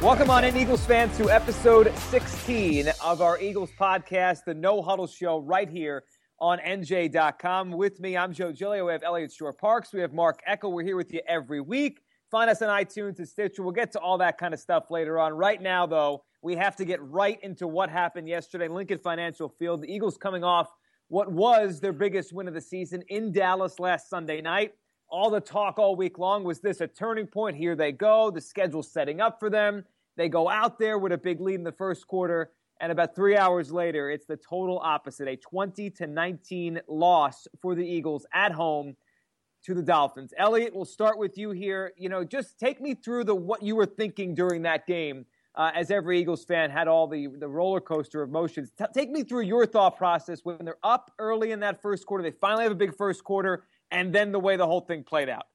Welcome on in, Eagles fans, to episode 16 of our Eagles podcast, the No Huddle Show, right here on NJ.com. With me, I'm Joe Giglio. We have Eliot Shorr-Parks. We have Mark Eckel. We're here with you every week. Find us on iTunes and Stitcher. We'll get to all that kind of stuff later on. Right now, though, we have to get right into what happened yesterday. Lincoln Financial Field. The Eagles coming off what was their biggest win of the season in Dallas last Sunday night. All the talk all week long was this a turning point? Here they go. The schedule setting up for them. They go out there with a big lead in the first quarter, and about three hours later, it's the total opposite a 20 to 19 loss for the Eagles at home to the Dolphins. Eliot, we'll start with you here. You know, just take me through the what you were thinking during that game. Uh, as every Eagles fan had all the, the roller coaster of emotions. T- take me through your thought process when they're up early in that first quarter. They finally have a big first quarter, and then the way the whole thing played out.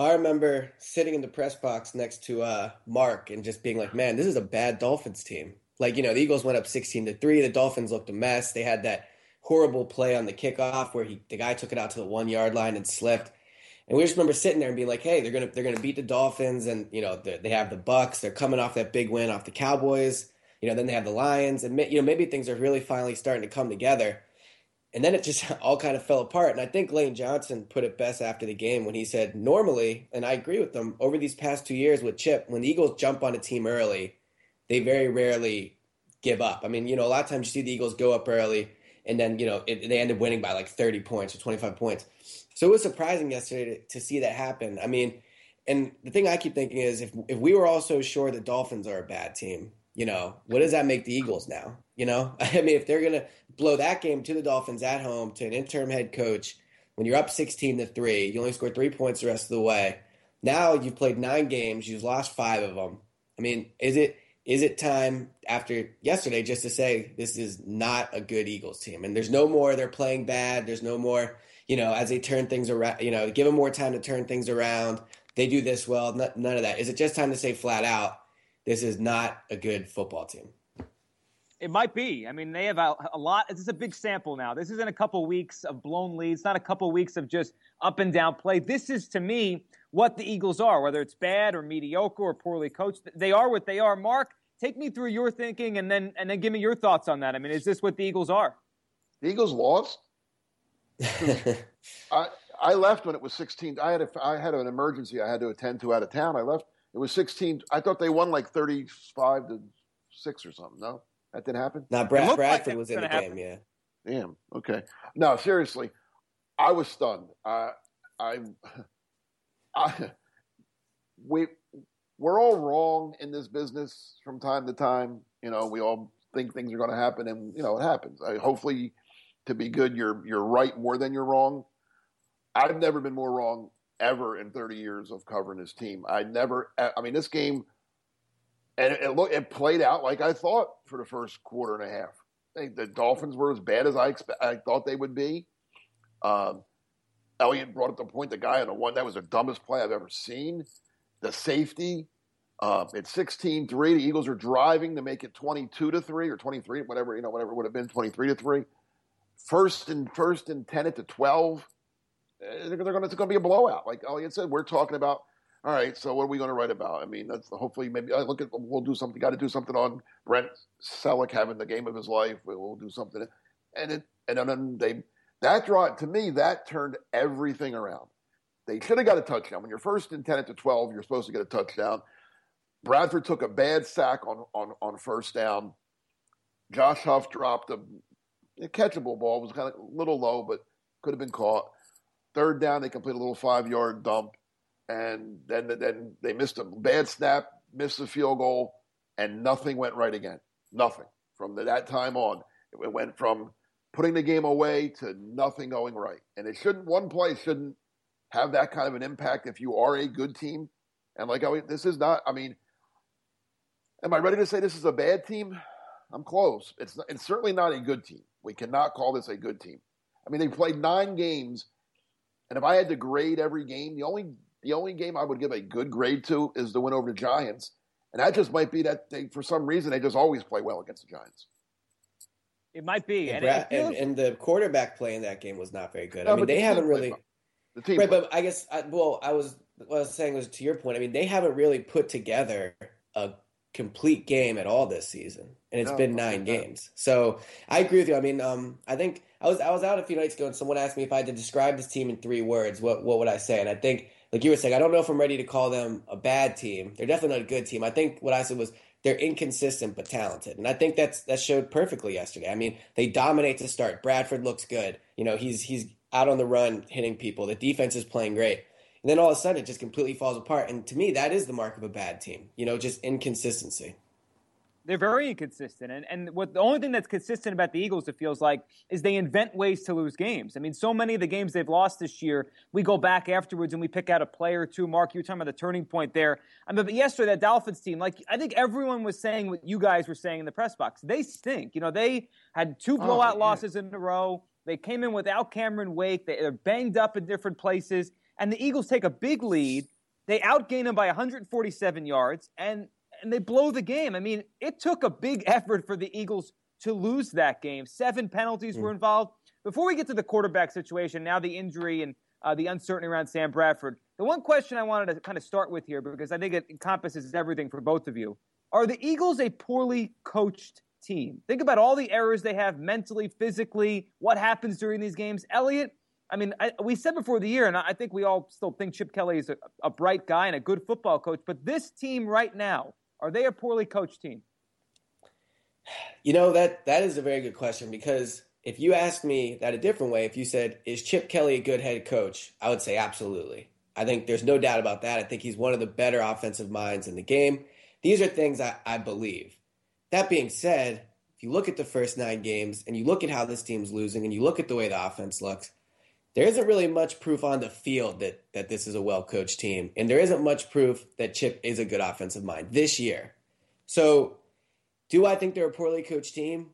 I remember sitting in the press box next to uh, Mark and just being like, "Man, this is a bad Dolphins team." Like, you know, the Eagles went up sixteen to three. The Dolphins looked a mess. They had that horrible play on the kickoff where he the guy took it out to the one yard line and slipped. And we just remember sitting there and being like, "Hey, they're gonna they're gonna beat the Dolphins, and you know they have the Bucks. They're coming off that big win off the Cowboys. You know, then they have the Lions, and you know maybe things are really finally starting to come together." And then it just all kind of fell apart. And I think Lane Johnson put it best after the game when he said, normally, and I agree with them, over these past two years with Chip, when the Eagles jump on a team early, they very rarely give up. I mean, you know, a lot of times you see the Eagles go up early and then, you know, it, they end up winning by like 30 points or 25 points. So it was surprising yesterday to, to see that happen. I mean, and the thing I keep thinking is if, if we were all so sure the Dolphins are a bad team, you know, what does that make the Eagles now? You know, I mean, if they're going to blow that game to the Dolphins at home to an interim head coach when you're up 16 to 3, you only score three points the rest of the way. Now you've played nine games, you've lost five of them. I mean, is it is it time after yesterday just to say this is not a good Eagles team? And there's no more they're playing bad. There's no more, you know, as they turn things around, you know, give them more time to turn things around. They do this well. None of that. Is it just time to say flat out, this is not a good football team? It might be. I mean, they have a, a, lot. This is a big sample now. This isn't a couple weeks of blown leads, not a couple weeks of just up and down play. This is, to me, what the Eagles are, whether it's bad or mediocre or poorly coached. They are what they are. Mark, take me through your thinking and then and then give me your thoughts on that. I mean, is this what the Eagles are? The Eagles lost. I I left when it was 16. I had a, I had an emergency I had to attend to out of town. I left. It was 16. I thought they won like 35 to six or something. No. That didn't happen. Now Brad, Bradford like was in the happen. game. Yeah. Damn. Okay. No, seriously, I was stunned. I, I, I, we, we're all wrong in this business from time to time. You know, we all think things are going to happen, and you know it happens. I, hopefully, to be good, you're you're right more than you're wrong. I've never been more wrong ever in 30 years of covering this team. I never. I mean, this game and it, it, it played out like I thought for the first quarter and a half. The Dolphins were as bad as I expect, I thought they would be. Um, brought up the point. The guy on the one that was the dumbest play I've ever seen. The safety. Uh, it's 16-3. The Eagles are driving to make it 22 to three or 23, whatever you know, whatever it would have been, 23 to three. First and first and 10 at the 12. Uh, they're going to be a blowout. Like Eliot said, we're talking about all right, so what are we going to write about? I mean, that's hopefully maybe I look at we'll do something. Got to do something on Brent Celek having the game of his life. We'll do something, and it and then they that draw to me that turned everything around. They should have got a touchdown when you're first and ten at the twelve. You're supposed to get a touchdown. Bradford took a bad sack on on on first down. Josh Huff dropped a, a catchable ball. It was kind of a little low, but could have been caught. Third down, they complete a little five yard dump and then then they missed a bad snap, missed a field goal, and nothing went right again. Nothing from that time on. It went from putting the game away to nothing going right. And it shouldn't. One play shouldn't have that kind of an impact if you are a good team. And like, I this is not. I mean, am I ready to say this is a bad team? I'm close. It's it's certainly not a good team. We cannot call this a good team. I mean, they played nine games, and if I had to grade every game, the only the only game I would give a good grade to is the win over the Giants. And that just might be that they, for some reason, they just always play well against the Giants. It might be. And, and, feels... and, and the quarterback play in that game was not very good. No, I mean, they the haven't really. The team right, but I guess, I, well, I was, what I was saying was to your point, I mean, they haven't really put together a complete game at all this season, and it's no, been nine games. So I agree with you. I mean, um, I think I was I was out a few nights ago, and someone asked me if I had to describe this team in three words. What what would I say? And I think, like you were saying, I don't know if I'm ready to call them a bad team. They're definitely not a good team. I think what I said was they're inconsistent but talented, and I think that's that showed perfectly yesterday. I mean, they dominate to start. Bradford looks good. You know, he's he's out on the run hitting people. The defense is playing great. And then all of a sudden it just completely falls apart. And to me, that is the mark of a bad team. You know, just inconsistency. They're very inconsistent. And, and what the only thing that's consistent about the Eagles, it feels like, is they invent ways to lose games. I mean, so many of the games they've lost this year, we go back afterwards and we pick out a player or two. Mark, you were talking about the turning point there. I mean, but yesterday, that Dolphins team, like, I think everyone was saying what you guys were saying in the press box. They stink. You know, they had two oh, blowout oh, yeah. losses in a row. They came in without Cameron Wake. They're banged up in different places. And the Eagles take a big lead. They outgain them by 147 yards. And and they blow the game. I mean, it took a big effort for the Eagles to lose that game. Seven penalties mm. were involved. Before we get to the quarterback situation, now the injury and uh, the uncertainty around Sam Bradford, the one question I wanted to kind of start with here, because I think it encompasses everything for both of you are the Eagles a poorly coached team? Think about all the errors they have mentally, physically, what happens during these games. Eliot, I mean, I, we said before the year, and I think we all still think Chip Kelly is a, a bright guy and a good football coach, but this team right now, are they a poorly coached team? You know that that is a very good question because if you asked me that a different way, if you said is Chip Kelly a good head coach, I would say absolutely. I think there's no doubt about that. I think he's one of the better offensive minds in the game. These are things I, I believe. That being said, if you look at the first nine games and you look at how this team's losing and you look at the way the offense looks, there isn't really much proof on the field that that this is a well coached team, and there isn't much proof that Chip is a good offensive mind this year. So, do I think they're a poorly coached team?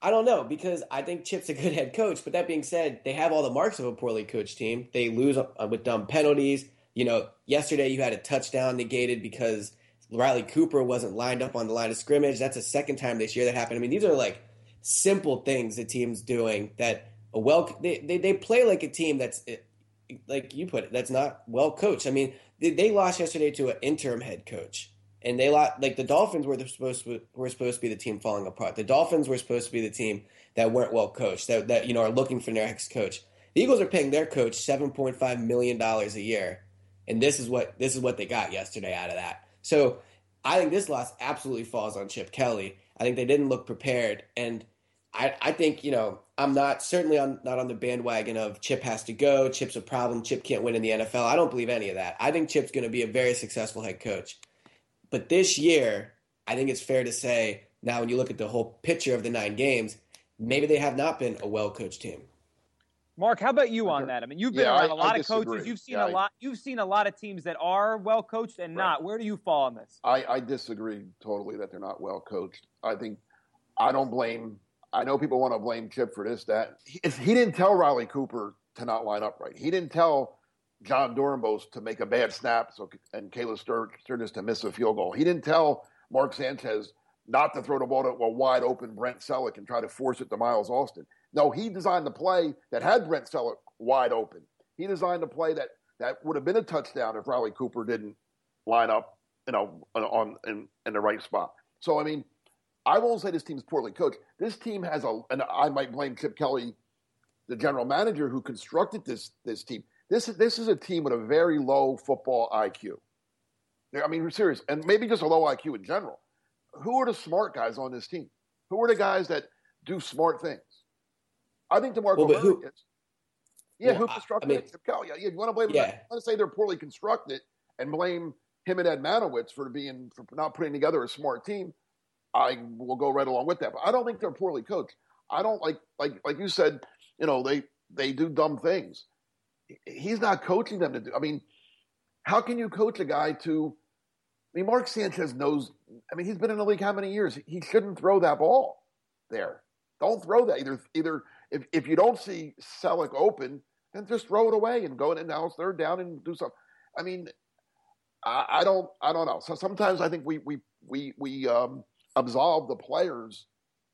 I don't know because I think Chip's a good head coach. But that being said, they have all the marks of a poorly coached team. They lose uh, with dumb penalties. You know, yesterday you had a touchdown negated because Riley Cooper wasn't lined up on the line of scrimmage. That's the second time this year that happened. I mean, these are like simple things the team's doing that a well they, they, they play like a team that's eh, like you put it that's not well coached. I mean, they, they lost yesterday to an interim head coach. And they lost, like the Dolphins were supposed to, were supposed to be the team falling apart. The Dolphins were supposed to be the team that weren't well coached, that, that you know are looking for their next coach. The Eagles are paying their coach seven point five million dollars a year, and this is what this is what they got yesterday out of that. So I think this loss absolutely falls on Chip Kelly. I think they didn't look prepared, and I, I think you know I'm not certainly on, not on the bandwagon of Chip has to go. Chip's a problem. Chip can't win in the NFL. I don't believe any of that. I think Chip's going to be a very successful head coach. But this year, I think it's fair to say now when you look at the whole picture of the nine games, maybe they have not been a well coached team. Mark, how about you on that? I mean, you've been yeah, around I, a lot of coaches. You've seen yeah, a lot. You've seen a lot of teams that are well coached and right. not. Where do you fall on this? I, I disagree totally that they're not well coached. I think I don't blame I know people want to blame Chip for this, that. He, he didn't tell Riley Cooper to not line up right. He didn't tell Jon Dorenbos to make a bad snap so, and Caleb Sturgis to miss a field goal. He didn't tell Mark Sanchez not to throw the ball to a wide open Brent Celek and try to force it to Miles Austin. No, he designed the play that had Brent Celek wide open. He designed a play that, that would have been a touchdown if Riley Cooper didn't line up, you know, on in, in the right spot. So I mean, I won't say this team's poorly coached. This team has a, and I might blame Chip Kelly, the general manager who constructed this this team. This is this is a team with a very low football IQ. I mean, we're serious, and maybe just a low IQ in general. Who are the smart guys on this team? Who are the guys that do smart things? I think DeMarco well, who, is. Yeah, well, who constructed I mean, Chip Kelly? Yeah, you want to blame? Yeah. Them, want to say they're poorly constructed and blame him and Ed Marynowitz for being for not putting together a smart team. I will go right along with that. But I don't think they're poorly coached. I don't like like like you said. You know they they do dumb things. He's not coaching them to do. I mean, how can you coach a guy to? I mean, Mark Sanchez knows. I mean, he's been in the league how many years? He shouldn't throw that ball there. Don't throw that either. Either if if you don't see Celek open, then just throw it away and go in and now it's third down and do something. I mean, I, I don't I don't know. So sometimes I think we we we we um, absolve the players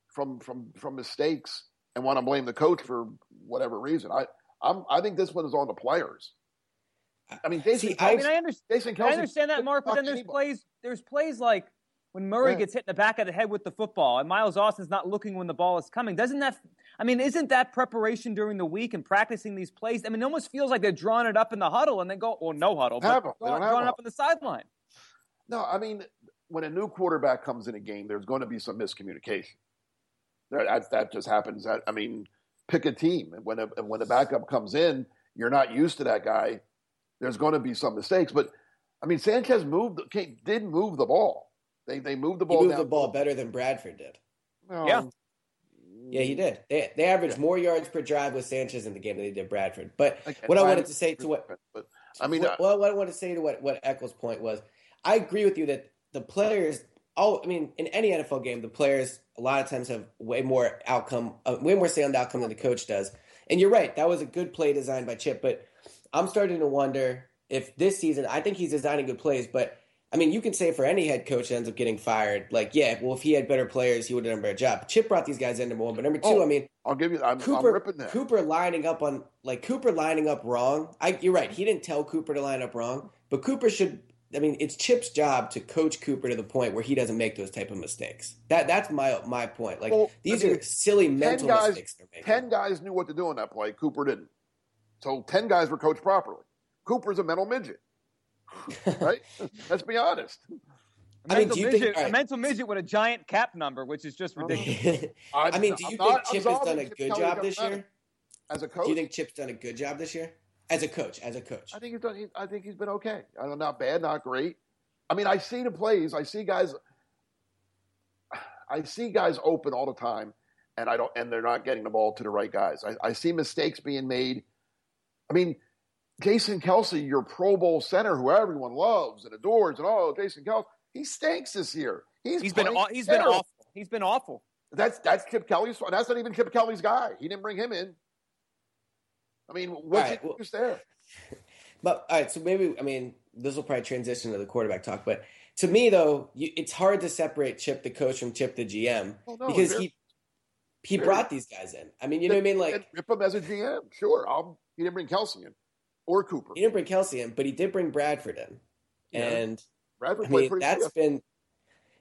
from from from mistakes and want to blame the coach for whatever reason. I I'm, i think this one is on the players. I mean, Jason. See, Kelce, I mean, I understand. Jason Kelce, I understand that, Mark. But then there's anybody. plays. There's plays like when Murray Yeah. gets hit in the back of the head with the football and Miles Austin's not looking when the ball is coming. Doesn't that, I mean, isn't that preparation during the week and practicing these plays? I mean, it almost feels like they're drawing it up in the huddle and then go, well, no huddle, but 'em. They don't drawing, drawing it up on the sideline. No, I mean, when a new quarterback comes in a game, there's going to be some miscommunication. That that, that just happens. That, I mean, pick a team. And when a, when the backup comes in, you're not used to that guy. There's going to be some mistakes. But I mean, Sanchez moved, okay, did move the ball. They they moved the ball. He ball. moved down the ball better than Bradford did. No. Yeah. Yeah, he did. They they averaged more yards per drive with Sanchez in the game than they did Bradford. But Again, what I wanted to say to what but I mean, well, uh, well, what I wanted to say to what what Eckel's point was, I agree with you that the players. Oh, I mean, in any NFL game, the players a lot of times have way more outcome, uh, way more say on the outcome than the coach does. And you're right, that was a good play designed by Chip. But I'm starting to wonder if this season, I think he's designing good plays, but I mean, you can say for any head coach that ends up getting fired, like, yeah, well, if he had better players, he would have done a better job. Chip brought these guys in number one, but number two, Oh, I mean, I'll give you. I'm, I'm Cooper ripping that. Cooper lining up on like Cooper lining up wrong. I you're right. He didn't tell Cooper to line up wrong, but Cooper should. I mean, it's Chip's job to coach Cooper to the point where he doesn't make those type of mistakes. That that's my my point. Like Well, these I mean, are silly mental guys- mistakes they're making. Ten guys knew what to do on that play. Cooper didn't. So ten guys were coached properly. Cooper's a mental midget, right? Let's be honest. A I mean, mental, you think- midget, a mental midget with a giant cap number, which is just ridiculous. I mean, do I'm you not think Chip has done a Chip good job this year? as a coach? Do you think Chip's done a good job this year as a coach? As a coach, I think he's done. He, I think he's been okay. I don't not bad, not great. I mean, I see the plays. I see guys. I see guys open all the time, and I don't, and they're not getting the ball to the right guys. I, I see mistakes being made. I mean, Jason Kelce, your Pro Bowl center, who everyone loves and adores, and oh, Jason Kelce, he stinks this year. He's He's been playing aw- he's been awful. He's been awful. That's that's Chip Kelly's. That's not even Chip Kelly's guy. He didn't bring him in. I mean, what's right, well- there? But all right, so maybe I mean this will probably transition to the quarterback talk. But to me, though, you, it's hard to separate Chip the coach from Chip the GM Oh, no, because he he brought these guys in. I mean, you know what I mean? Like rip him as a GM. Sure, I'll, he didn't bring Kelce in or Cooper. he didn't bring Kelce in, but he did bring Bradford in, Yeah. and Bradford I mean that's good. been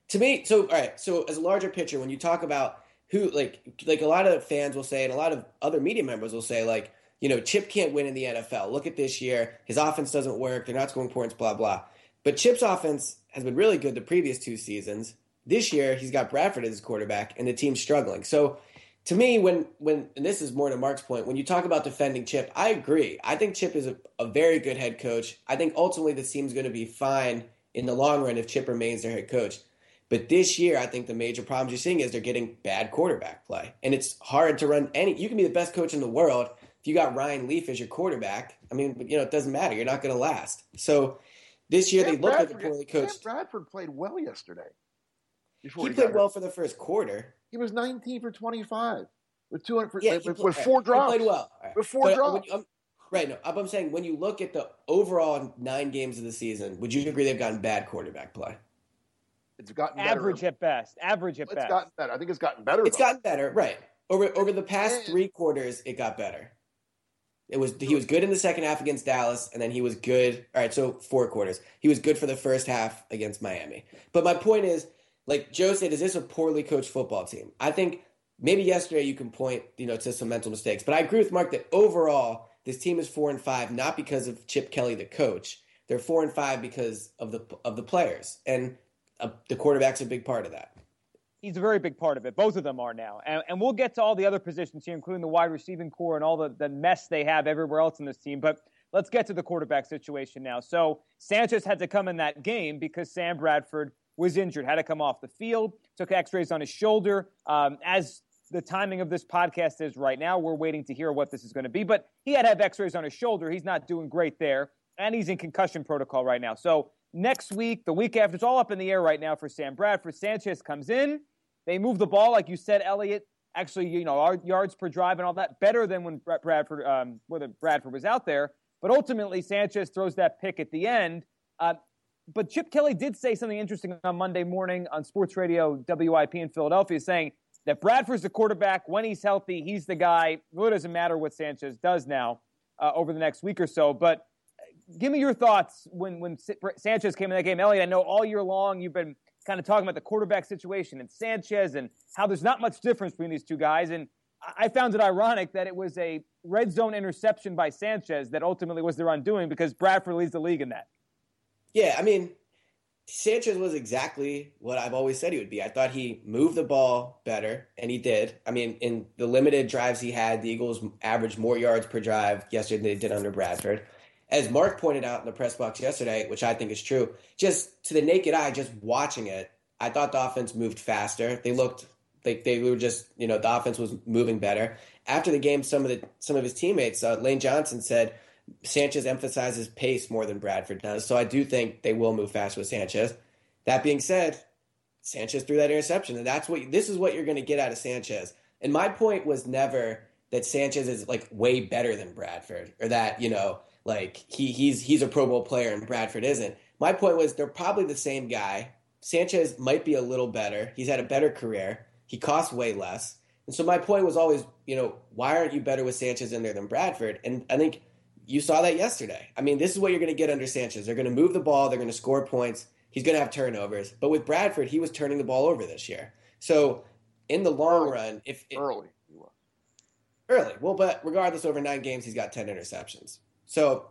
to me. So all right, so as a larger picture, when you talk about who like like a lot of fans will say, and a lot of other media members will say, like you know, Chip can't win in the NFL. Look at this year; his offense doesn't work. They're not scoring points. Blah blah. But Chip's offense has been really good the previous two seasons. This year, he's got Bradford as his quarterback, and the team's struggling. So, to me, when when and this is more to Mark's point, when you talk about defending Chip, I agree. I think Chip is a, a very good head coach. I think ultimately the team's going to be fine in the long run if Chip remains their head coach. But this year, I think the major problems you're seeing is they're getting bad quarterback play, and it's hard to run any. You can be the best coach in the world if you got Ryan Leaf as your quarterback. I mean, you know, it doesn't matter. You're not going to last. So this year, Sam they look like a Bradford- poorly Sam. Bradford played well yesterday. Before He played hurt. well for the first quarter. He was 19 for 25 with 200 for, Yeah, with, he with four He drops. played well. All right. With four But, uh, drops. when you- um, right. No, I'm saying when you look at the overall nine games of the season, would you agree they've gotten bad quarterback play? It's gotten better. Average at best. Average at It's best. gotten better. I think it's gotten better. It's though. gotten better, right? Over over the past three quarters, it got better. It was he was good in the second half against Dallas, and then he was good. All right, so four quarters. He was good for the first half against Miami. But my point is, like Joe said, is this a poorly coached football team? I think maybe yesterday you can point, you know, to some mental mistakes. But I agree with Mark that overall this team is four and five, not because of Chip Kelly, the coach. They're four and five because of the of the players, and uh, the quarterback's a big part of that. He's a very big part of it. Both of them are now. And, and we'll get to all the other positions here, including the wide receiving corps and all the, the mess they have everywhere else in this team. But let's get to the quarterback situation now. So Sanchez had to come in that game because Sam Bradford was injured, had to come off the field, took x rays on his shoulder. Um, as the timing of this podcast is right now, we're waiting to hear what this is going to be. But he had to have x rays on his shoulder. He's not doing great there. And he's in concussion protocol right now. So next week, the week after, it's all up in the air right now for Sam Bradford. Sanchez comes in. They move the ball, like you said, Eliot. Actually, you know, yards per drive and all that better than when Bradford, um, whether Bradford was out there. But ultimately, Sanchez throws that pick at the end. Uh, but Chip Kelly did say something interesting on Monday morning on Sports Radio WIP in Philadelphia, saying that Bradford's the quarterback. When he's healthy, he's the guy. It really doesn't matter what Sanchez does now uh, over the next week or so. But give me your thoughts when when Sanchez came in that game, Eliot. I know all year long you've been kind of talking about the quarterback situation and Sanchez and how there's not much difference between these two guys. And I found it ironic that it was a red zone interception by Sanchez that ultimately was their undoing because Bradford leads the league in that. Yeah, I mean, Sanchez was exactly what I've always said he would be. I thought he moved the ball better, and he did. I mean, in the limited drives he had, the Eagles averaged more yards per drive yesterday than they did under Bradford. As Mark pointed out in the press box yesterday, which I think is true, just to the naked eye, just watching it, I thought the offense moved faster. They looked like they were just, you know, the offense was moving better. After the game, some of the some of his teammates, uh, Lane Johnson said Sanchez emphasizes pace more than Bradford does. So I do think they will move fast with Sanchez. That being said, Sanchez threw that interception, and that's what this is what you're going to get out of Sanchez. And my point was never that Sanchez is like way better than Bradford, or that you know, like he he's he's a Pro Bowl player and Bradford isn't. My point was they're probably the same guy. Sanchez might be a little better. He's had a better career. He costs way less. And so my point was always, you know, why aren't you better with Sanchez in there than Bradford? And I think you saw that yesterday. I mean, this is what you're going to get under Sanchez. They're going to move the ball, they're going to score points. He's going to have turnovers. But with Bradford, he was turning the ball over this year. So in the long early. run, if it, early, early, well, but regardless, over nine games, he's got 10 interceptions. So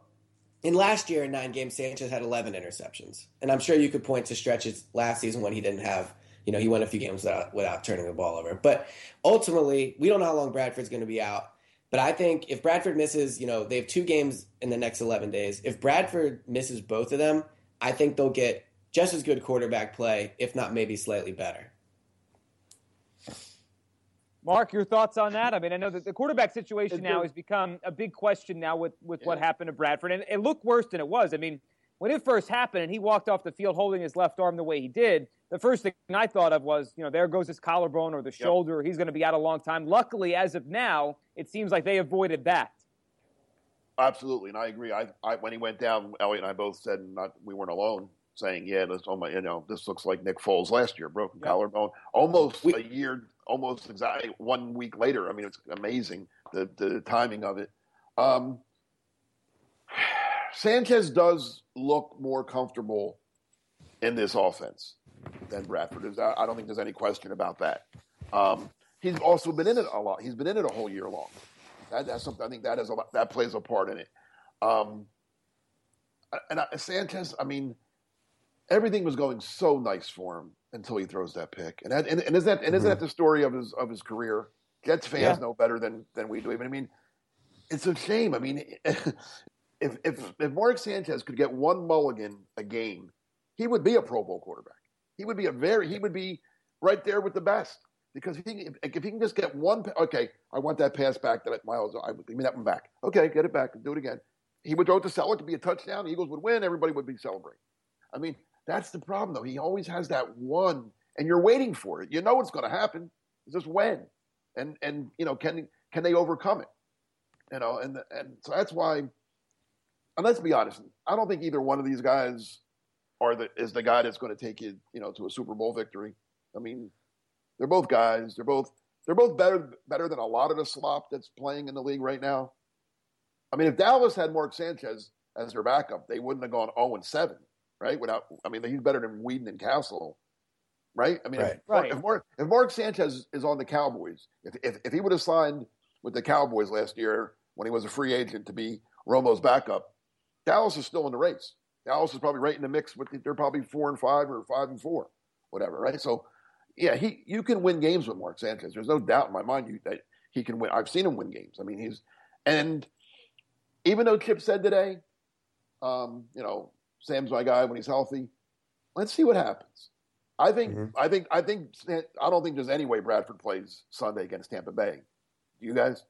in last year, in nine games, Sanchez had 11 interceptions. And I'm sure you could point to stretches last season when he didn't have, you know, he went a few games without, without turning the ball over. But ultimately, we don't know how long Bradford's going to be out. But I think if Bradford misses, you know, they have two games in the next 11 days. If Bradford misses both of them, I think they'll get just as good quarterback play, if not maybe slightly better. Mark, your thoughts on that? I mean, I know that the quarterback situation now has become a big question now with, with yeah. what happened to Bradford. And it looked worse than it was. I mean, when it first happened and he walked off the field holding his left arm the way he did, the first thing I thought of was, you know, there goes his collarbone or the shoulder. Yep. He's going to be out a long time. Luckily, as of now, it seems like they avoided that. Absolutely, and I agree. I, I when he went down, Eliot and I both said not we weren't alone, saying, "Yeah, this, oh my, you know, this looks like Nick Foles last year, broken yep. collarbone, almost we, a year, almost exactly one week later. I mean, it's amazing the the timing of it." Um, Sanchez does look more comfortable in this offense than Bradford. I don't think there's any question about that. Um, he's also been in it a lot. He's been in it a whole year long. That, that's something I think that is a that plays a part in it. Um, and I, Sanchez, I mean, everything was going so nice for him until he throws that pick. And that, and, and is that and isn't that mm-hmm. the story of his of his career? Jets fans yeah. know better than than we do. I mean, it's a shame. I mean, if if if Mark Sanchez could get one mulligan a game, he would be a Pro Bowl quarterback. He would be a very he would be right there with the best because if he, if he can just get one, okay, I want that pass back that Miles, I give me that one back. Okay, get it back, and do it again. He would throw it to Celek to be a touchdown. The Eagles would win. Everybody would be celebrating. I mean, that's the problem though. He always has that one, and you're waiting for it. You know what's going to happen. It's just when, and and you know, can can they overcome it? You know, and and so that's why. And let's be honest, I don't think either one of these guys are the is the guy that's going to take you, you know, to a Super Bowl victory. I mean, they're both guys. They're both they're both better better than a lot of the slop that's playing in the league right now. I mean, if Dallas had Mark Sanchez as their backup, they wouldn't have gone 0 and 7, right? Without, I mean, he's better than Weeden and Cassel, right? I mean, right. If, right. if, Mark, if Mark Sanchez is on the Cowboys, if, if, if he would have signed with the Cowboys last year when he was a free agent to be Romo's backup, Dallas is still in the race. Dallas is probably right in the mix with they're probably four and five or five and four, whatever, right? So, yeah, he you can win games with Mark Sanchez. There's no doubt in my mind you, that he can win. I've seen him win games. I mean, he's and even though Chip said today, um, you know, Sam's my guy when he's healthy. Let's see what happens. I think mm-hmm. I think I think I don't think there's any way Bradford plays Sunday against Tampa Bay. You guys?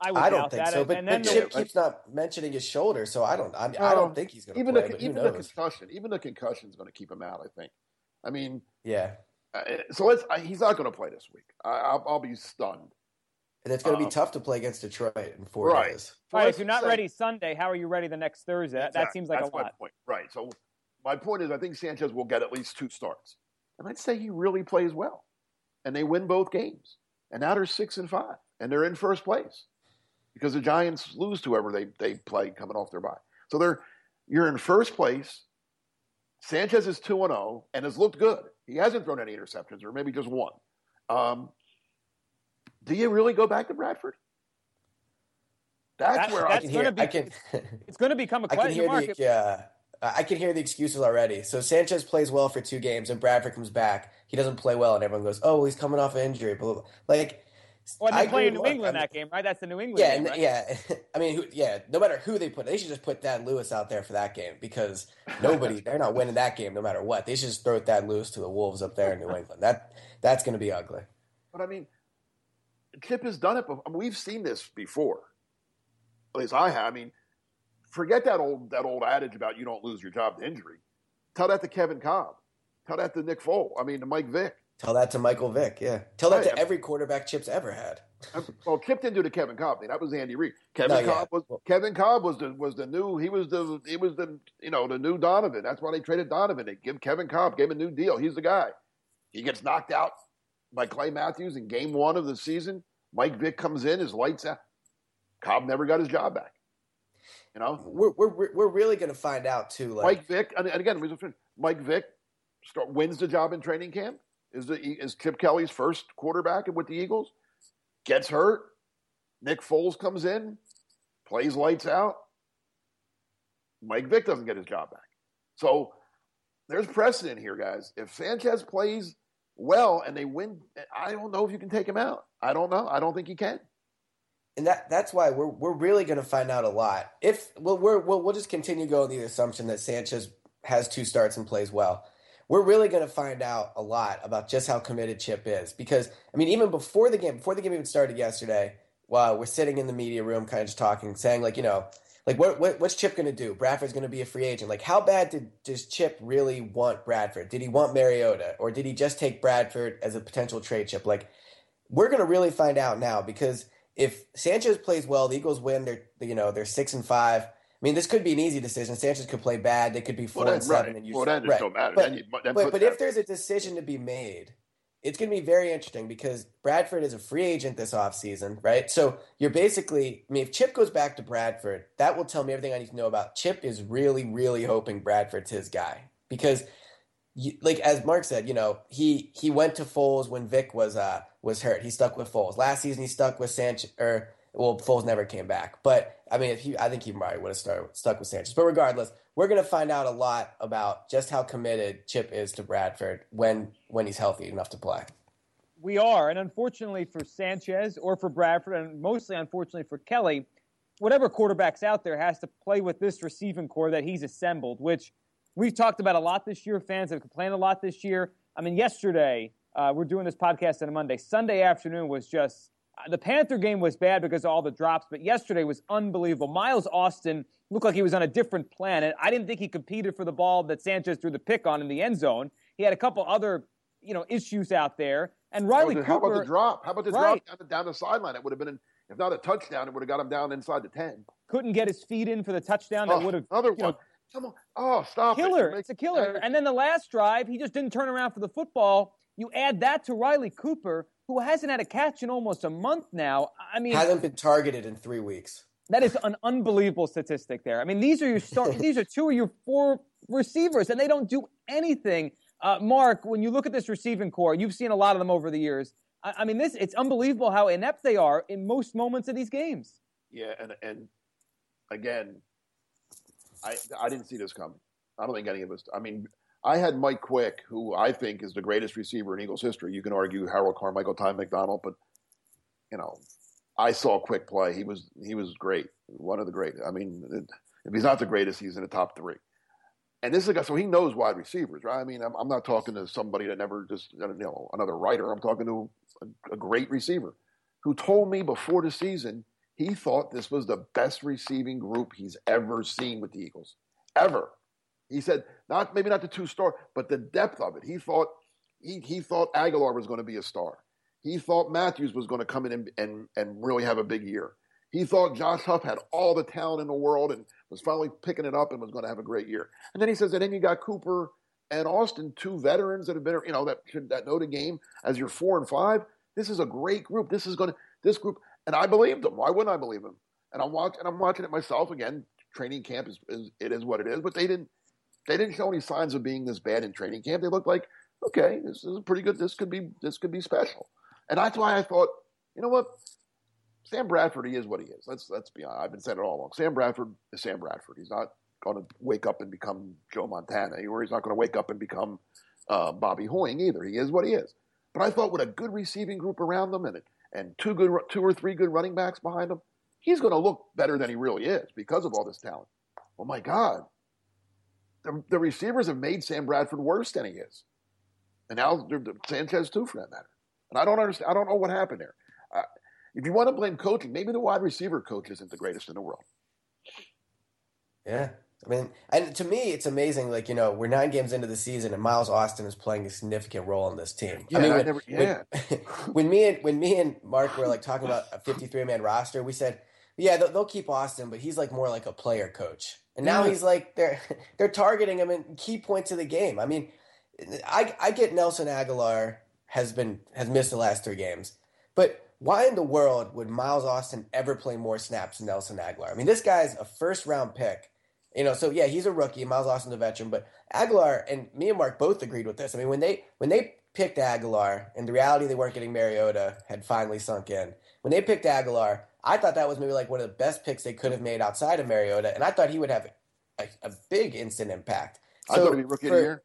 I, I don't think that. so. But, but Chip keeps not mentioning his shoulder, so I don't. I, I don't think he's going to even play. The, even the concussion, even the concussion is going to keep him out. I think. I mean, yeah. Uh, so let's. I, he's not going to play this week. I, will I'll be stunned. And it's going to be um, tough to play against Detroit in four right. days. Right. If you're not say, ready Sunday, how are you ready the next Thursday? Exactly. That seems like That's a lot. Point. Right. So my point is, I think Sanchez will get at least two starts, and I'd say he really plays well, and they win both games, and now they're six and five, and they're in first place because the Giants lose to whoever they, they play coming off their bye. So they're you're in first place Sanchez is 2 0 and has looked good. He hasn't thrown any interceptions, or maybe just one. Um, do you really go back to Bradford? That's, That's- where that's I can hear. be- I can. It's going to become a I can question mark. the. Uh, I can hear the excuses already. So Sanchez plays well for two games, and Bradford comes back. He doesn't play well, and everyone goes, "Oh, well, he's coming off an injury." Blah, blah, blah. Like, Well, I they play in New with England Mark. that game, right? That's the New England Yeah, game, right? yeah. I mean, who, yeah. No matter who they put, they should just put Thad Lewis out there for that game because nobody, they're not winning that game no matter what. They should just throw Thad Lewis to the Wolves up there in New England. That that's going to be ugly. But I mean, Chip has done it before. I mean, we've seen this before. At least I have. I mean, forget that old that old adage about you don't lose your job to injury. Tell that to Kevin Kolb. Tell that to Nick Foles. I mean, to Mike Vick. Tell that to Michael Vick. Yeah, tell that Right. to every quarterback Chip's ever had. Well, Chip didn't do to Kevin Kolb. That was Andy Reid. Kevin. Kolb was Kevin Kolb was the was the new. He was the he was the you know the new Donovan. That's why they traded Donovan. They give Kevin Kolb gave him a new deal. He's the guy. He gets knocked out by Clay Matthews in Game One of the season. Mike Vick comes in, his lights out. Kolb never got his job back. You know, We're we're we're really going to find out too. Like, Mike Vick, and and again, Mike Vick start, wins the job in training camp. Is the is Chip Kelly's first quarterback with the Eagles? Gets hurt. Nick Foles comes in, plays lights out. Mike Vick doesn't get his job back. So there's precedent here, guys. If Sanchez plays well and they win, I don't know if you can take him out. I don't know. I don't think you can. and that that's why we're we're really going to find out a lot. If well, we're we'll, we'll just continue going the assumption that Sanchez has two starts and plays well. We're really going to find out a lot about just how committed Chip is because I mean, even before the game, before the game even started yesterday, while we're sitting in the media room, kind of just talking, saying like, you know, like what, what what's Chip going to do? Bradford's going to be a free agent. Like, how bad did does Chip really want Bradford? Did he want Mariota, or did he just take Bradford as a potential trade chip? Like, we're going to really find out now because if Sanchez plays well, the Eagles win. They're you know they're six and five. I mean, this could be an easy decision. Sanchez could play bad. They could be four Well, and seven, right. and you Well, then it right. don't matter. But, Then you- then but, but if there's a decision to be made, it's going to be very interesting because Bradford is a free agent this offseason, right? So you're basically, I mean, if Chip goes back to Bradford, that will tell me everything I need to know about. Chip is really, really hoping Bradford's his guy because, you, like as Mark said, you know, he he went to Foles when Vick was uh was hurt. He stuck with Foles last season. He stuck with Sanchez, or well, Foles never came back. But I mean, if he, I think he probably would have started stuck with Sanchez. But regardless, we're going to find out a lot about just how committed Chip is to Bradford when when he's healthy enough to play. We are, and unfortunately for Sanchez or for Bradford, and mostly unfortunately for Kelly, whatever quarterback's out there has to play with this receiving corps that he's assembled, which we've talked about a lot this year. Fans have complained a lot this year. I mean, yesterday uh, we're doing this podcast on a Monday. Sunday afternoon was just the Panther game was bad because of all the drops, but yesterday was unbelievable. Miles Austin looked like he was on a different planet. I didn't think he competed for the ball that Sanchez threw the pick on in the end zone. He had a couple other, you know, issues out there. And Riley Cooper. How about the drop? How about the Right. drop down, down the sideline? It would have been, an, if not a touchdown, it would have got him down inside the ten. couldn't get his feet in for the touchdown that Oh, would have another you know, one. Come on! Oh, stop it! killer. You're It's a killer. And then the last drive, he just didn't turn around for the football. You add that to Riley Cooper, who hasn't had a catch in almost a month now. I mean, Hasn't been targeted in three weeks. that is an unbelievable statistic there. I mean, these are your start. these are two of your four receivers, and they don't do anything. Uh, Mark, when you look at this receiving corps, you've seen a lot of them over the years. I, I mean, this it's unbelievable how inept they are in most moments of these games. Yeah, and and again, I I didn't see this coming. I don't think any of us. I mean, I had Mike Quick, who I think is the greatest receiver in Eagles history. You can argue Harold Carmichael, Ty McDonald, but you know, I saw Quick play. He was he was great, one of the great. I mean, if he's not the greatest, he's in the top three. And this is a guy, so he knows wide receivers, right? I mean, I'm, I'm not talking to somebody that never just, you know, another writer. I'm talking to a, a great receiver who told me before the season he thought this was the best receiving group he's ever seen with the Eagles, ever. He said, not maybe not the two star, but the depth of it. He thought he, he thought Agholor was going to be a star. He thought Matthews was going to come in and, and, and really have a big year. He thought Josh Huff had all the talent in the world and was finally picking it up and was going to have a great year. And then he says, and then you got Cooper and Austin, two veterans that have been, you know, that that know the game as your four and five. This is a great group. This is going to this group, and I believed him. Why wouldn't I believe him? And I'm watching, and I'm watching it myself again. Training camp is, is it is what it is, but they didn't. They didn't show any signs of being this bad in training camp. They looked like, okay, this is pretty good. This could be this could be special. And that's why I thought, you know what, Sam Bradford, he is what he is. Let's let's be honest. I've been saying it all along. Sam Bradford is Sam Bradford. He's not going to wake up and become Joe Montana, or he's not going to wake up and become uh, Bobby Hoying either. He is what he is. But I thought with a good receiving group around them and and two good two or three good running backs behind him, he's going to look better than he really is because of all this talent. Oh my God, the, the receivers have made Sam Bradford worse than he is, and now Sanchez too, for that matter. And I don't understand. I don't know what happened there. Uh, if you want to blame coaching, maybe the wide receiver coach isn't the greatest in the world. Yeah. I mean, and to me, it's amazing. Like you know, we're nine games into the season, and Miles Austin is playing a significant role in this team. Yeah, I mean, I when, never, yeah. when, when, me and when me and Mark were like talking about a fifty-three man roster, we said, yeah, they'll, they'll, keep Austin, but he's like more like a player coach. And now yeah. he's like they're they're targeting him in key points of the game. I mean, I I get Nelson Agholor has been has missed the last three games, but why in the world would Miles Austin ever play more snaps than Nelson Agholor? I mean, this guy's a first round pick. You know, so yeah, he's a rookie. Miles Austin's a veteran, but Agholor and me and Mark both agreed with this. I mean, when they when they picked Agholor, and the reality they weren't getting Mariota had finally sunk in. When they picked Agholor, I thought that was maybe like one of the best picks they could have made outside of Mariota, and I thought he would have a, a big instant impact. So I thought he'd be rookie for, of the year.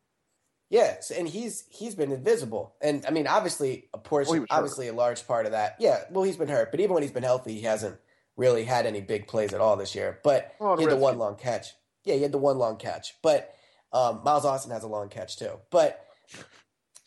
Yes, and he's he's been invisible, and I mean, obviously a portion, well, obviously a large part of that. Yeah, well, he's been hurt, but even when he's been healthy, he hasn't really had any big plays at all this year. But oh, he had the one long catch. Yeah, he had the one long catch. But um, Miles Austin has a long catch too. But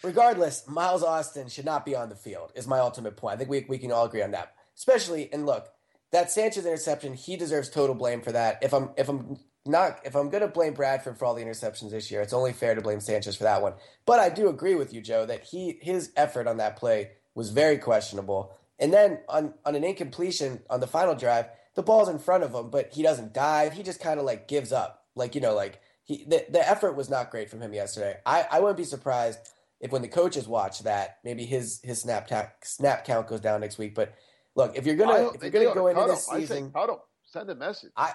regardless, Miles Austin should not be on the field. Is my ultimate point. I think we we can all agree on that. Especially, and look, that Sanchez interception, he deserves total blame for that. If I'm if I'm not if I'm going to blame Bradford for all the interceptions this year, it's only fair to blame Sanchez for that one. But I do agree with you, Joe, that he his effort on that play was very questionable. And then on on an incompletion on the final drive, the ball's in front of him, but he doesn't dive. He just kind of like gives up. Like you know, like he the, the effort was not great from him yesterday. I I wouldn't be surprised if when the coaches watch that, maybe his his snap ta- snap count goes down next week. But look, if you're gonna if you're gonna go into this him. season, cut him. Send a message. I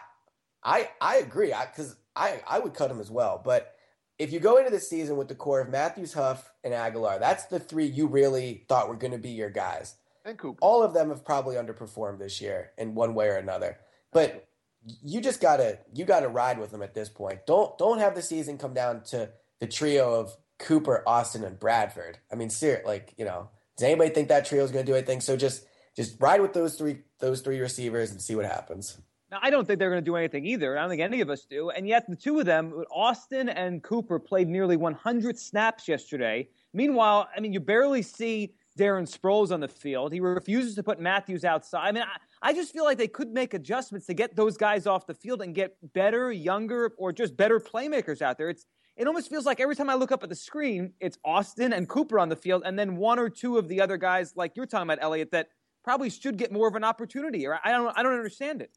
I I agree because I, I, I would cut him as well. But if you go into the season with the corps of Matthews, Huff, and Agholor, that's the three you really thought were going to be your guys. And Cooper. All of them have probably underperformed this year in one way or another. But you just gotta you gotta ride with them at this point. Don't don't have the season come down to the trio of Cooper, Austin, and Bradford. I mean, ser- like you know, does anybody think that trio is going to do anything? So just just ride with those three those three receivers and see what happens. Now, I don't think they're going to do anything either. I don't think any of us do. And yet, the two of them, Austin and Cooper, played nearly 100 snaps yesterday. Meanwhile, I mean, you barely see Darren Sproles on the field. He refuses to put Matthews outside. I mean, I, I just feel like they could make adjustments to get those guys off the field and get better, younger, or just better playmakers out there. It's it almost feels like every time I look up at the screen, it's Austin and Cooper on the field, and then one or two of the other guys, like you're talking about, Eliot, that probably should get more of an opportunity. Or I don't, I don't understand it.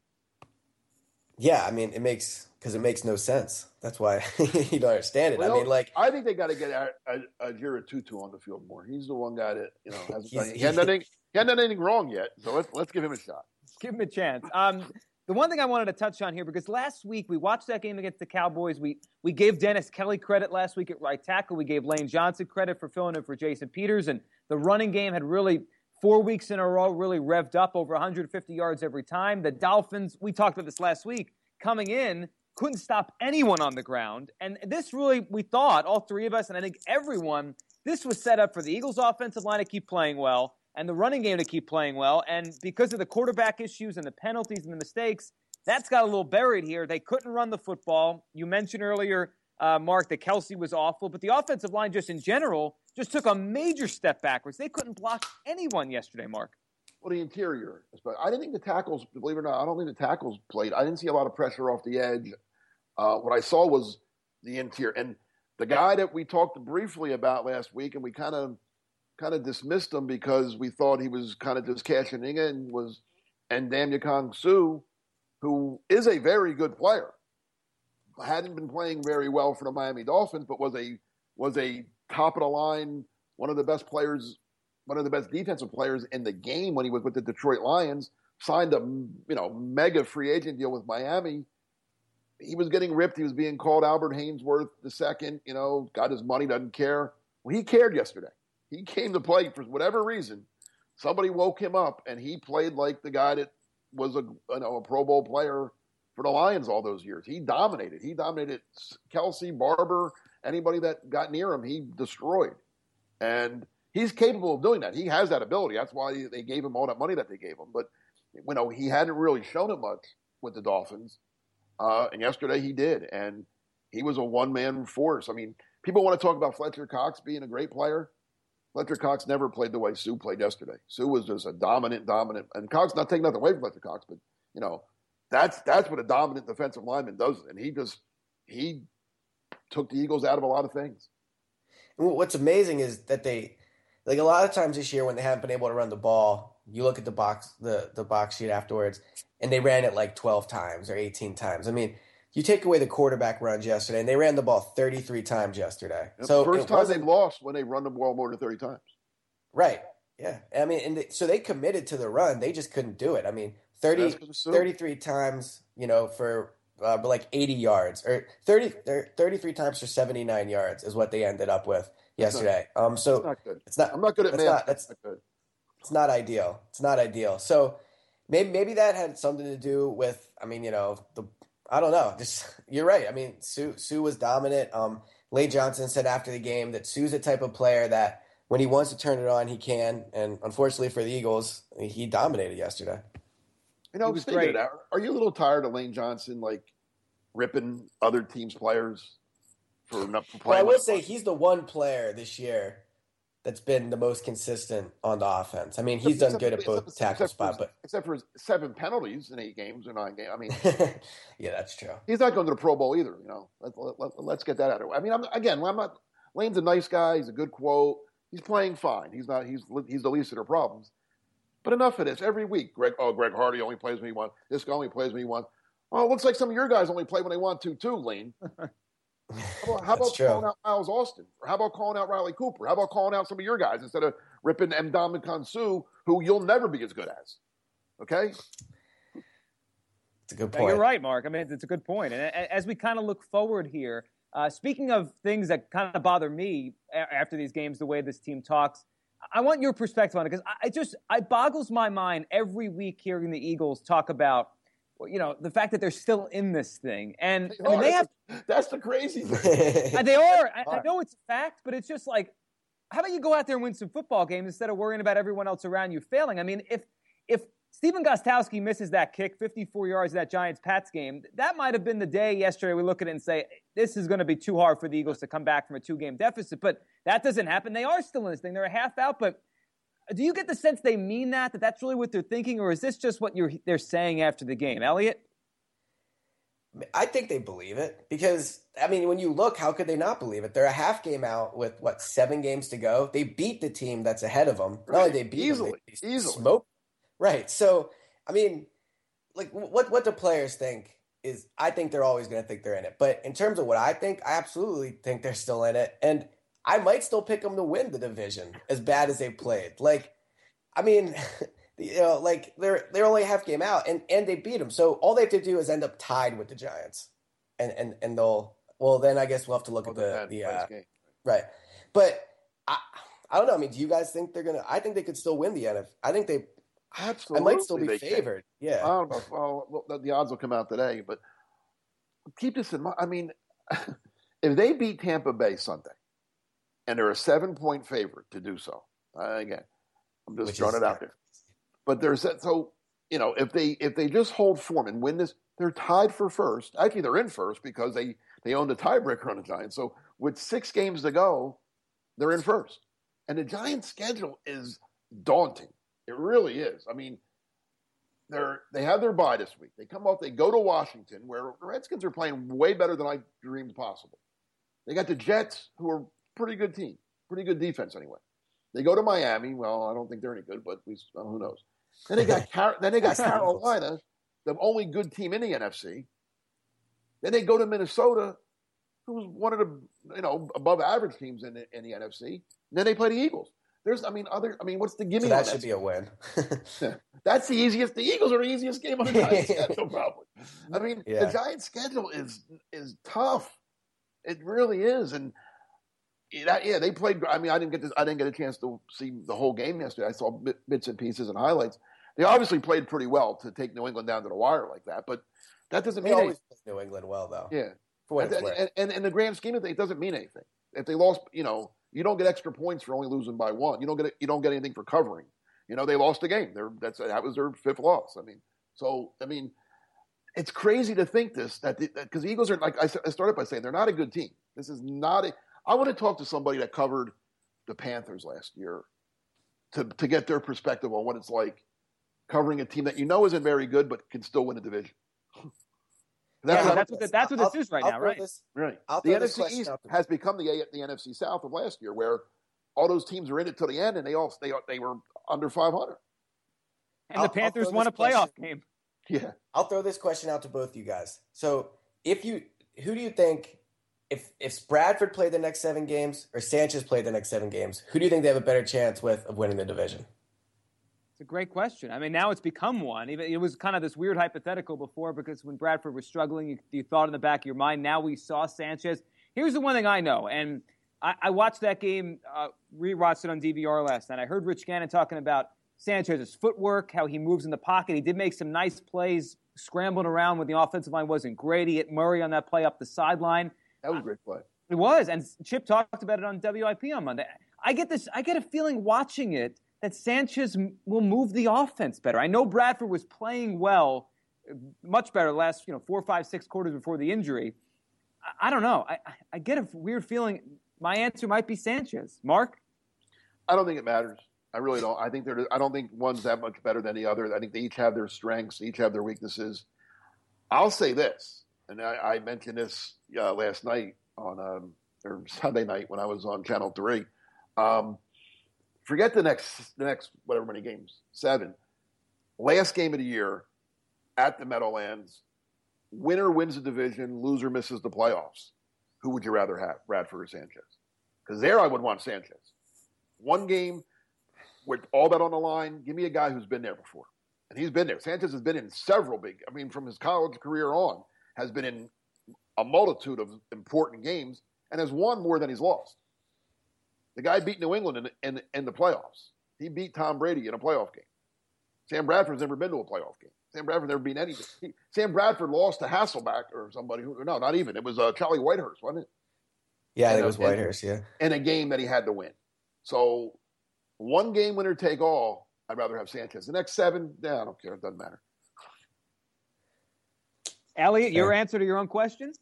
Yeah, I mean, it makes because it makes no sense. That's why you don't understand it. Well, I mean, like I think they got to get a, a, Ajirotutu on the field more. He's the one guy that you know hasn't done, he hasn't done anything. He hasn't done anything wrong yet. So let's let's give him a shot. Give him a chance. Um, the one thing I wanted to touch on here because last week we watched that game against the Cowboys. We we gave Dennis Kelly credit last week at right tackle. We gave Lane Johnson credit for filling in for Jason Peters, and the running game had really four weeks in a row really revved up over 150 yards every time. The Dolphins, we talked about this last week, coming in couldn't stop anyone on the ground. And this really, we thought, all three of us, and I think everyone, this was set up for the Eagles' offensive line to keep playing well and the running game to keep playing well. And because of the quarterback issues and the penalties and the mistakes, that's got a little buried here. They couldn't run the football. You mentioned earlier, uh, Mark, that Kelce was awful, but the offensive line, just in general, just took a major step backwards. They couldn't block anyone yesterday, Mark. Well, the interior. I didn't think the tackles, believe it or not, I don't think the tackles played. I didn't see a lot of pressure off the edge. Uh, what I saw was the interior. And the guy that we talked briefly about last week, and we kind of kind of dismissed him because we thought he was kind of just cashing in, and was Ndamukong Suh, who is a very good player. Hadn't been playing very well for the Miami Dolphins, but was a was a top of the line, one of the best players, one of the best defensive players in the game when he was with the Detroit Lions. Signed a you know mega free agent deal with Miami, he was getting ripped. He was being called Albert Haynesworth the second. You know, got his money, doesn't care. Well, he cared yesterday. He came to play for whatever reason. Somebody woke him up, and he played like the guy that was a you know a Pro Bowl player for the Lions all those years. He dominated. He dominated Kelce, Barber, anybody that got near him. He destroyed, and he's capable of doing that. He has that ability. That's why they gave him all that money that they gave him. But you know, he hadn't really shown it much with the Dolphins. Uh, and yesterday he did, and he was a one man force. I mean, people want to talk about Fletcher Cox being a great player. Fletcher Cox never played the way Suh played yesterday. Suh was just a dominant, dominant, and Cox not taking nothing away from Fletcher Cox, but you know, that's that's what a dominant defensive lineman does, and he just he took the Eagles out of a lot of things. What's amazing is that they, like a lot of times this year when they haven't been able to run the ball, you look at the box the the box sheet afterwards, and they ran it like 12 times or 18 times. I mean, you take away the quarterback runs yesterday, and they ran the ball 33 times yesterday. Yep. So first time they lost when they run the ball more than 30 times. Right. Yeah. I mean, and they, so they committed to the run. They just couldn't do it. I mean, 30, 33 times, you know, for uh, like 80 yards or 30, 33 times for 79 yards is what they ended up with yesterday. Um, so it's not good. It's not, I'm not good at math. That's not good. It's not ideal. It's not ideal. So maybe maybe that had something to do with. I mean, you know, the I don't know. Just you're right. I mean, Sue, Suh was dominant. Um, Lane Johnson said after the game that Suh's the type of player that when he wants to turn it on, he can. And unfortunately for the Eagles, he dominated yesterday. You know, speaking great. of that, are you a little tired of Lane Johnson like ripping other teams' players for not for playing? Well, I will say he's the one player this year that's been the most consistent on the offense. I mean, he's except, done good at both tackle spot, but except for seven penalties in eight games or nine games. I mean, yeah, that's true. He's not going to the Pro Bowl either. You know, let, us let, let, get that out of the way. I mean, I'm, again, I'm not. Lane's a nice guy. He's a good quote. He's playing fine. He's not. He's he's the least of their problems. But enough of this. Every week, Greg. Oh, Greg Hardy only plays me one. This guy only plays me one. Oh, it looks like some of your guys only play when they want to too, Lane. How about, how about calling out Miles Austin? Or how about calling out Riley Cooper? How about calling out some of your guys instead of ripping M. Ndamukong Suh, who you'll never be as good as? Okay? It's a good point. You're right, Mark. I mean, it's a good point. And as we kind of look forward here, uh, speaking of things that kind of bother me after these games, the way this team talks, I want your perspective on it because I just it boggles my mind every week hearing the Eagles talk about you know the fact that they're still in this thing. And they I mean, they have that's the crazy thing. Uh, they are. I, I, know it's a fact but it's just like how about you go out there and win some football games instead of worrying about everyone else around you failing? I mean if if Stephen Gostkowski misses that kick 54 yards in that Giants Pats game that might have been the day yesterday we look at it and say this is going to be too hard for the Eagles to come back from a two game deficit but that doesn't happen they are still in this thing they're a half out but do you get the sense they mean that? That that's really what they're thinking, or is this just what you're they're saying after the game, Eliot? I think they believe it because I mean, when you look, how could they not believe it? They're a half game out with what seven games to go. They beat the team that's ahead of them. Right. Not only they beat easily, them, they easily, smoke. Right. So, I mean, like what what the players think is, I think they're always going to think they're in it. But in terms of what I think, I absolutely think they're still in it. And I might still pick them to win the division as bad as they played. Like, I mean, you know, like they're they're only half game out, and and they beat them. So all they have to do is end up tied with the Giants, and and and they'll. Well, then I guess we'll have to look at the the uh, right. But I I don't know. I mean, do you guys think they're gonna? I think they could still win the NFL. I think they. Absolutely, I might still be favored. Can. Yeah, I don't know. Well, the odds will come out today, but keep this in mind. I mean, if they beat Tampa Bay Sunday, and they're a seven point favorite to do so. Again, I'm just Which throwing it out there. But there's that. So you know, if they if they just hold form and win this, they're tied for first. Actually, they're in first because they they own the tiebreaker on the Giants. So with six games to go, they're in first. And the Giants' schedule is daunting. It really is. I mean, they're they have their bye this week. They come off. They go to Washington, where the Redskins are playing way better than I dreamed possible. They got the Jets, who are pretty good team, pretty good defense anyway. They go to Miami. Well, I don't think they're any good, but we, well, who knows? Then they got Car- then they got Carolina, the only good team in the NFC. Then they go to Minnesota, who's one of the you know above average teams in the, in the NFC. And then they play the Eagles. There's, I mean, other. I mean, what's the gimme? So that should be a win. That's the easiest. The Eagles are the easiest game on the Giants schedule, probably. I mean, Yeah. the Giants schedule is is tough. It really is, and yeah, yeah, they played. I mean, I didn't get this. I didn't get a chance to see the whole game yesterday. I saw bits and pieces and highlights. They obviously played pretty well to take New England down to the wire like that, but that doesn't They mean always anything. New England well, though. Yeah, and, and, and in the grand scheme of things, it doesn't mean anything. If they lost, you know, you don't get extra points for only losing by one. You don't get you don't get anything for covering. You know, they lost a game. They're, that's that was their fifth loss. I mean, so I mean, it's crazy to think this that because the Eagles are like I started by saying they're not a good team. This is not a. I want to talk to somebody that covered the Panthers last year to to get their perspective on what it's like covering a team that you know isn't very good but can still win a division. Yeah, how- that's what the- that's what this I'll- is right I'll now, right? this- Right. I'll the throw this NFC East has become the A- the NFC South of last year, where all those teams are in it till the end, and they all they they were under five hundred. And I'll- the Panthers won a playoff question- game. Yeah. I'll throw this question out to both you guys. So, if you, who do you think, if if Bradford played the next seven games or Sanchez played the next seven games, who do you think they have a better chance with of winning the division? It's a great question. I mean, now it's become one. Even it was kind of this weird hypothetical before because when Bradford was struggling, you, you thought in the back of your mind. Now we saw Sanchez. Here's the one thing I know, and I, I watched that game, uh, rewatched it on DVR last night. I heard Rich Gannon talking about Sanchez's footwork, how he moves in the pocket. He did make some nice plays, scrambling around when the offensive line wasn't great. He hit Murray on that play up the sideline. That was a great play. It was, and Chip talked about it on WIP on Monday. I get this. I get a feeling watching it that Sanchez will move the offense better. I know Bradford was playing well, uh, much better the last you know four, five, six quarters before the injury. I, I don't know. I, I- I get a weird feeling. My answer might be Sanchez. Mark. I don't think it matters. I really don't. I think they're. I don't think one's that much better than the other. I think they each have their strengths, each have their weaknesses. I'll say this, and I, I mentioned this uh, last night on um, or Sunday night when I was on Channel Three. Um, forget the next the next whatever many games, seven. Last game of the year at the Meadowlands, winner wins the division, loser misses the playoffs. Who would you rather have, Bradford or Sanchez? Because there I would want Sanchez. One game with all that on the line, give me a guy who's been there before. And he's been there. Sanchez has been in several big, I mean, from his college career on, has been in a multitude of important games and has won more than he's lost. The guy beat New England in, in, in the playoffs. He beat Tom Brady in a playoff game. Sam Bradford's never been to a playoff game. Sam Bradford never beat anything. He, Sam Bradford lost to Hasselbeck or somebody who, no, not even. It was uh, Charlie Whitehurst, wasn't it? Yeah, And, it was Whitehurst. Yeah, in a game that he had to win. So one game winner take all. I'd rather have Sanchez. The next seven, yeah, I don't care. It doesn't matter. Eliot, your answer to your own question?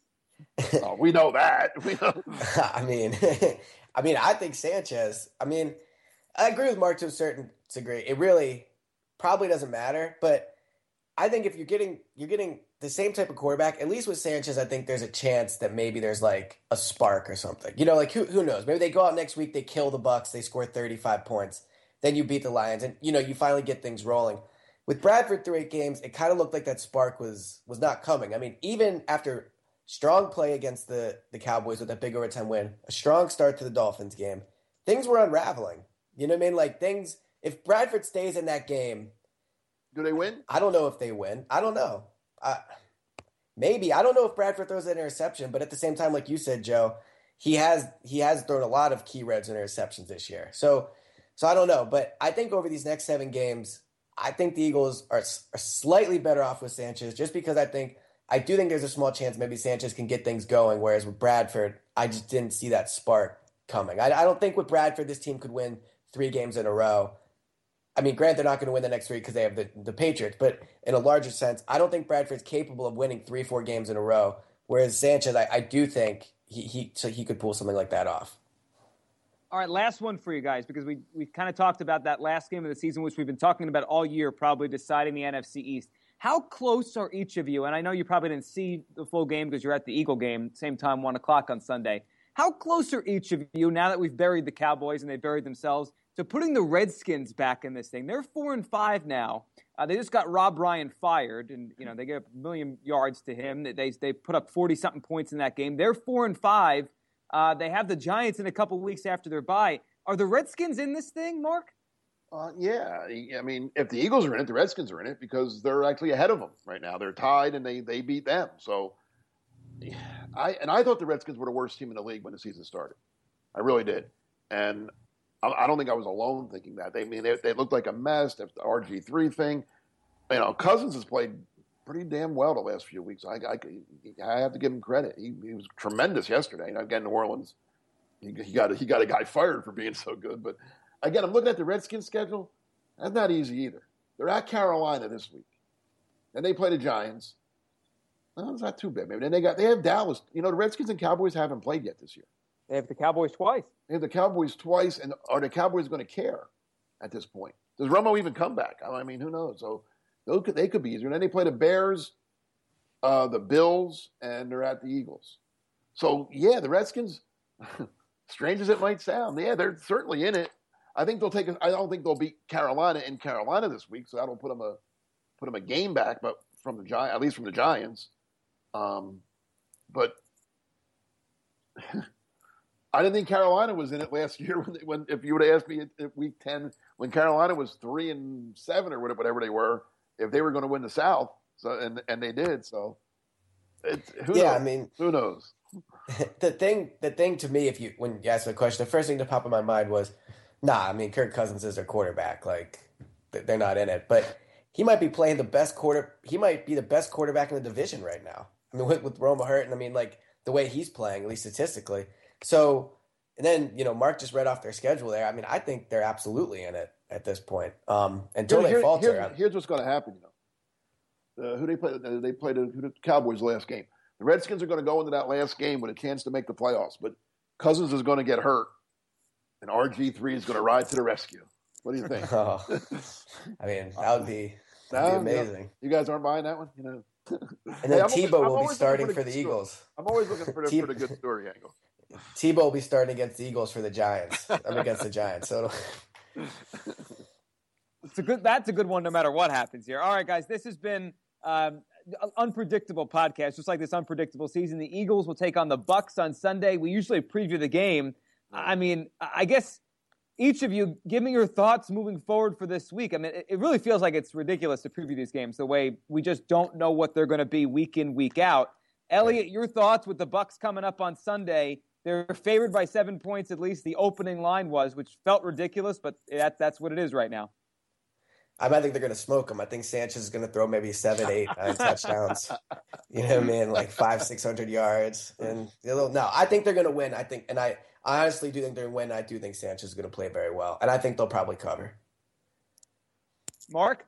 Oh, we know that. We know. I mean, I mean, I think Sanchez. I mean, I agree with Mark to a certain degree. It really probably doesn't matter, but I think if you're getting you're getting the same type of quarterback, at least with Sanchez, I think there's a chance that maybe there's like a spark or something. You know, like who who knows? Maybe they go out next week, they kill the Bucks, they score 35 points, then you beat the Lions, and you know you finally get things rolling. With Bradford through eight games, it kind of looked like that spark was was not coming. I mean, even after strong play against the the Cowboys with that big overtime win, a strong start to the Dolphins game, things were unraveling. You know what I mean? Like things. If Bradford stays in that game, Do they win? I don't know if they win. I don't know. I, maybe I don't know if Bradford throws an interception, but at the same time, like you said, Joe, he has he has thrown a lot of key reds and interceptions this year. So so I don't know, but I think over these next seven games, I think the Eagles are, are slightly better off with Sanchez, just because I think I do think there's a small chance maybe Sanchez can get things going. Whereas with Bradford, I just didn't see that spark coming. I, I don't think with Bradford this team could win three games in a row. I mean, granted, they're not going to win the next three because they have the, the Patriots, but in a larger sense, I don't think Bradford's capable of winning three, four games in a row. Whereas Sanchez, I, I do think he, he so he could pull something like that off. All right, last one for you guys because we we kind of talked about that last game of the season, which we've been talking about all year, probably deciding the NFC East. How close are each of you? And I know you probably didn't see the full game because you're at the Eagle game, same time, one o'clock on Sunday. How close are each of you now that we've buried the Cowboys and they buried themselves to putting the Redskins back in this thing? They're four and five now. Uh, they just got Rob Ryan fired, and you know they gave a million yards to him. They they, they put up forty something points in that game. They're four and five. Uh, they have the Giants in a couple weeks after their bye. Are the Redskins in this thing, Mark? Uh, yeah, I mean, if the Eagles are in it, the Redskins are in it because they're actually ahead of them right now. They're tied and they they beat them. So, I and I thought the Redskins were the worst team in the league when the season started. I really did, and I, I don't think I was alone thinking that. They I mean they, they looked like a mess. The RG three thing, you know, Cousins has played pretty damn well the last few weeks. I I, I have to give him credit. He, he was tremendous yesterday. You know, again, New Orleans, he, he got a, he got a guy fired for being so good, but again, I'm looking at the Redskins schedule. That's not easy either. They're at Carolina this week. And they play the Giants. No, it's not too bad. Maybe then they got they have Dallas. You know, the Redskins and Cowboys haven't played yet this year. They have the Cowboys twice. They have the Cowboys twice, and are the Cowboys going to care at this point? Does Romo even come back? I mean, who knows? So those could, they could be easier. And then they play the Bears, uh, the Bills, and they're at the Eagles. So yeah, the Redskins, strange as it might sound, yeah, they're certainly in it. I think they'll take. I don't think they'll beat Carolina in Carolina this week, so that'll put them a put them a game back, but from the at least from the Giants. Um, but I didn't think Carolina was in it last year. When, when if you would have asked me at, week ten, when Carolina was three and seven or whatever they were, if they were going to win the South, so and and they did. So, it's, who yeah, knows? I mean, who knows? the thing, the thing to me, if you when you asked the question, the first thing to pop in my mind was Nah, I mean Kirk Cousins is their quarterback. Like they're not in it, but he might be playing the best quarter. He might be the best quarterback in the division right now. I mean, with, with Romo hurt, and I mean, like the way he's playing, at least statistically. So, and then you know, Mark just read off their schedule there. I mean, I think they're absolutely in it at this point. Um, until Here- they here- falter. here's, here's what's going to happen. You know, uh, who they play? Uh, they played the, the Cowboys last game. The Redskins are going to go into that last game with a chance to make the playoffs, but Cousins is going to get hurt, and RG three is going to ride to the rescue. What do you think? oh, I mean, that would be, that'd be No, no. amazing. You guys aren't buying that one, you know. And then I'm always- Tebow I'm will be starting the for the good story. Eagles. I'm always looking for the, T- for the good story angle. Tebow will be starting against the Eagles for the Giants. I mean, against the Giants. So It's a good. That's a good one, no matter what happens here. All right, guys, this has been um, unpredictable podcast, just like this unpredictable season. The Eagles will take on the Bucks on Sunday. We usually preview the game. I mean, I guess each of you give me your thoughts moving forward for this week. I mean, it, really feels like it's ridiculous to preview these games the way we just don't know what they're going to be week in, week out. Eliot, your thoughts with the Bucks coming up on Sunday? They're favored by seven points, at least the opening line was, which felt ridiculous, but that, that's what it is right now. I might think they're going to smoke them. I think Sanchez is going to throw maybe seven, eight, nine touchdowns. You know what I mean? Like five, six hundred yards, and no, I think they're going to win. I think, and I, I honestly do think they're going to win. I do think Sanchez is going to play very well, and I think they'll probably cover. Mark,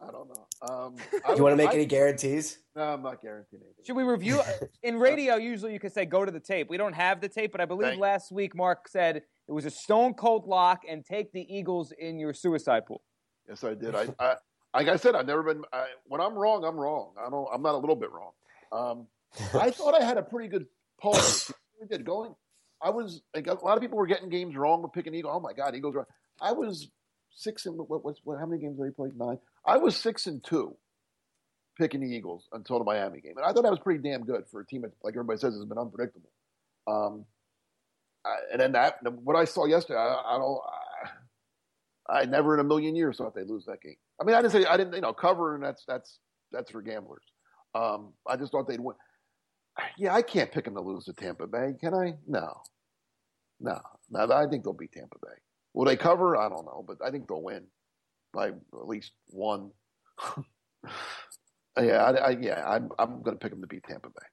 I don't know. Um, Do you want to make I, any guarantees? No, I'm not guaranteeing anything. should we review in radio? Usually, you can say go to the tape. We don't have the tape, but I believe Thank- last week Mark said it was a stone cold lock and take the Eagles in your suicide pool. Yes, I did. I, I like I said, I've never been. I, when I'm wrong, I'm wrong. I don't. I'm not a little bit wrong. Um, I thought I had a pretty good poll. I did going. I was like a lot of people were getting games wrong with picking Eagles. Oh my God, Eagles wrong. I was six and what was what? How many games did they play? Nine. I was six and two picking the Eagles until the Miami game, and I thought that was pretty damn good for a team that, like everybody says, has been unpredictable. Um, I, and then that what I saw yesterday, I, I don't. I, I never in a million years thought they'd lose that game. I mean, I didn't say I didn't, you know, cover, and that's that's that's for gamblers. Um, I just thought they'd win. Yeah, I can't pick them to lose to Tampa Bay, can I? No, no, no. I think they'll beat Tampa Bay. Will they cover? I don't know, but I think they'll win by at least one. yeah, I, I, yeah, I'm I'm going to pick them to beat Tampa Bay.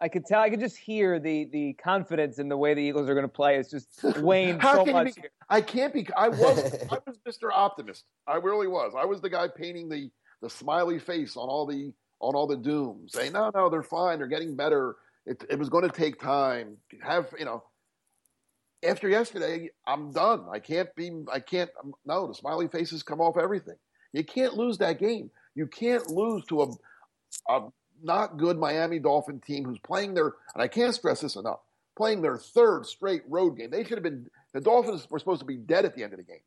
I could tell. I could just hear the the confidence in the way the Eagles are going to play. It's just waned How so much. be- I can't be. I was. I was Mr. Optimist. I really was. I was the guy painting the the smiley face on all the on all the doom, saying, "No, no, they're fine. They're getting better. It, it was going to take time. Have you know?" After yesterday, I'm done. I can't be. I can't. um, No, the smiley faces come off everything. You can't lose that game. You can't lose to a a not good Miami Dolphin team who's playing their. And I can't stress this enough. Playing their third straight road game. They should have been the Dolphins were supposed to be dead at the end of the game,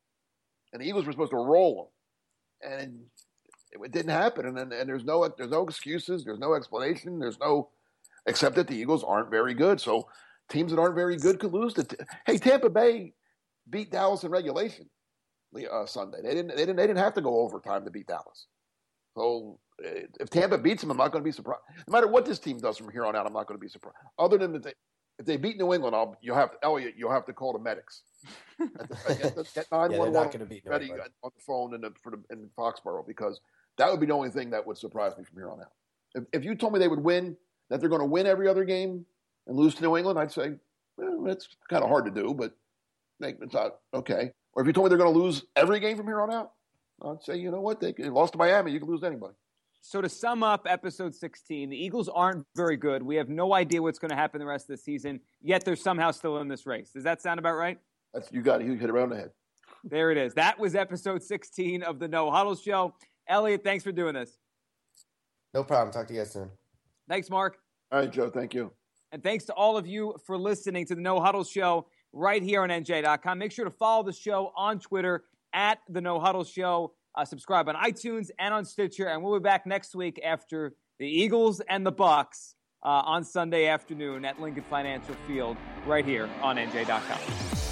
and the Eagles were supposed to roll them, and it, didn't happen. And, and and there's no there's no excuses, there's no explanation, there's no except that the Eagles aren't very good. So teams that aren't very good could lose. To t- hey, Tampa Bay beat Dallas in regulation uh, Sunday. They didn't. They didn't. They didn't have to go overtime to beat Dallas. So eh, if Tampa beats them, I'm not going to be surprised. No matter what this team does from here on out, I'm not going to be surprised. Other than if they, if they beat New England, I'll, you'll have to, Eliot. You'll have to call the medics. Get nine one one ready on the phone in, the, for the, in Foxborough because that would be the only thing that would surprise me from here on out. If, if you told me they would win, that they're going to win every other game and lose to New England, I'd say well, it's kind of hard to do, but it's not okay. Or if you told me they're going to lose every game from here on out, I'd say, you know what? They, they lost to Miami. You can lose to anybody. So to sum up episode 16, the Eagles aren't very good. We have no idea what's going to happen the rest of the season, yet they're somehow still in this race. Does that sound about right? That's you got it. You hit around the head. There it is. That was episode 16 of the No Huddle Show. Eliot, thanks for doing this. No problem. Talk to you guys soon. Thanks, Mark. All right, Joe. Thank you. And thanks to all of you for listening to the No Huddle Show right here on NJ.com. Make sure to follow the show on Twitter at the No Huddle Show. Uh, subscribe on iTunes and on Stitcher, and we'll be back next week after the Eagles and the Bucks uh, on Sunday afternoon at Lincoln Financial Field right here on NJ.com.